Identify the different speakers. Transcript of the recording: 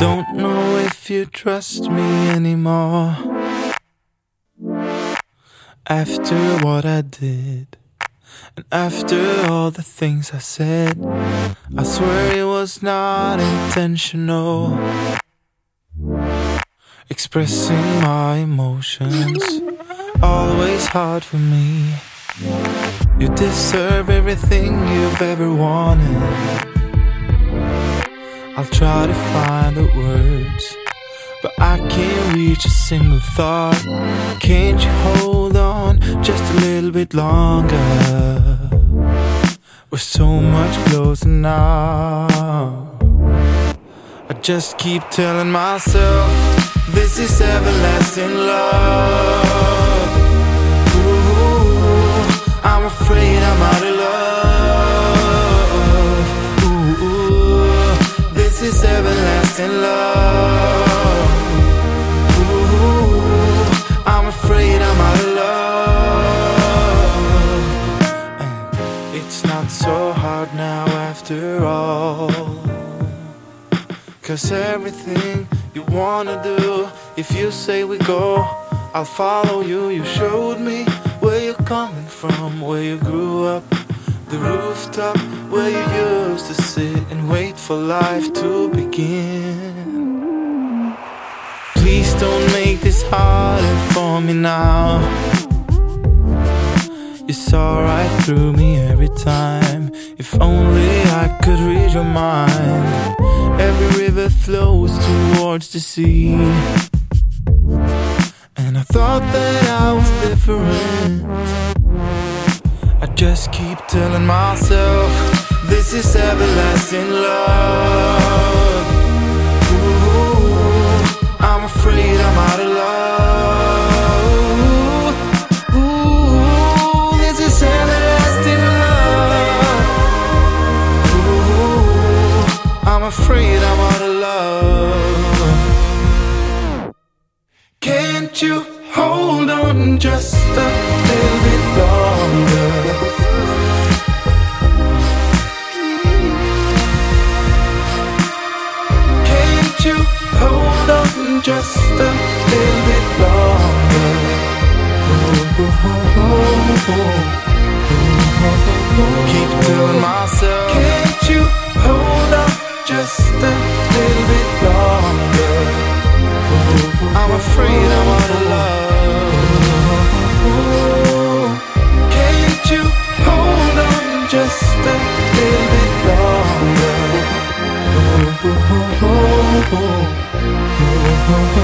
Speaker 1: Don't know if you trust me anymore. After what I did, and after all the things I said, I swear it was not intentional. Expressing my emotions, always hard for me. You deserve everything you've ever wanted. I'll try to find the words, but I can't reach a single thought. Can't you hold on just a little bit longer? We're so much closer now. I just keep telling myself this is everlasting love. Everlasting love. Ooh, I'm afraid I'm out of love. And it's not so hard now after all. Cause everything you wanna do, if you say we go, I'll follow you. You showed me where you're coming from, where you grew up the rooftop where you sit and wait for life to begin. Please don't make this harder for me now. You saw right through me every time. If only I could read your mind. Every river flows towards the sea. And I thought that I was different I just keep telling myself this is everlasting love. Ooh, I'm afraid I'm out of love. Ooh, this is everlasting love. Ooh, I'm afraid I'm out of love. Can't you hold on just a just a little bit longer. Keep telling myself, can't you hold on just a oh.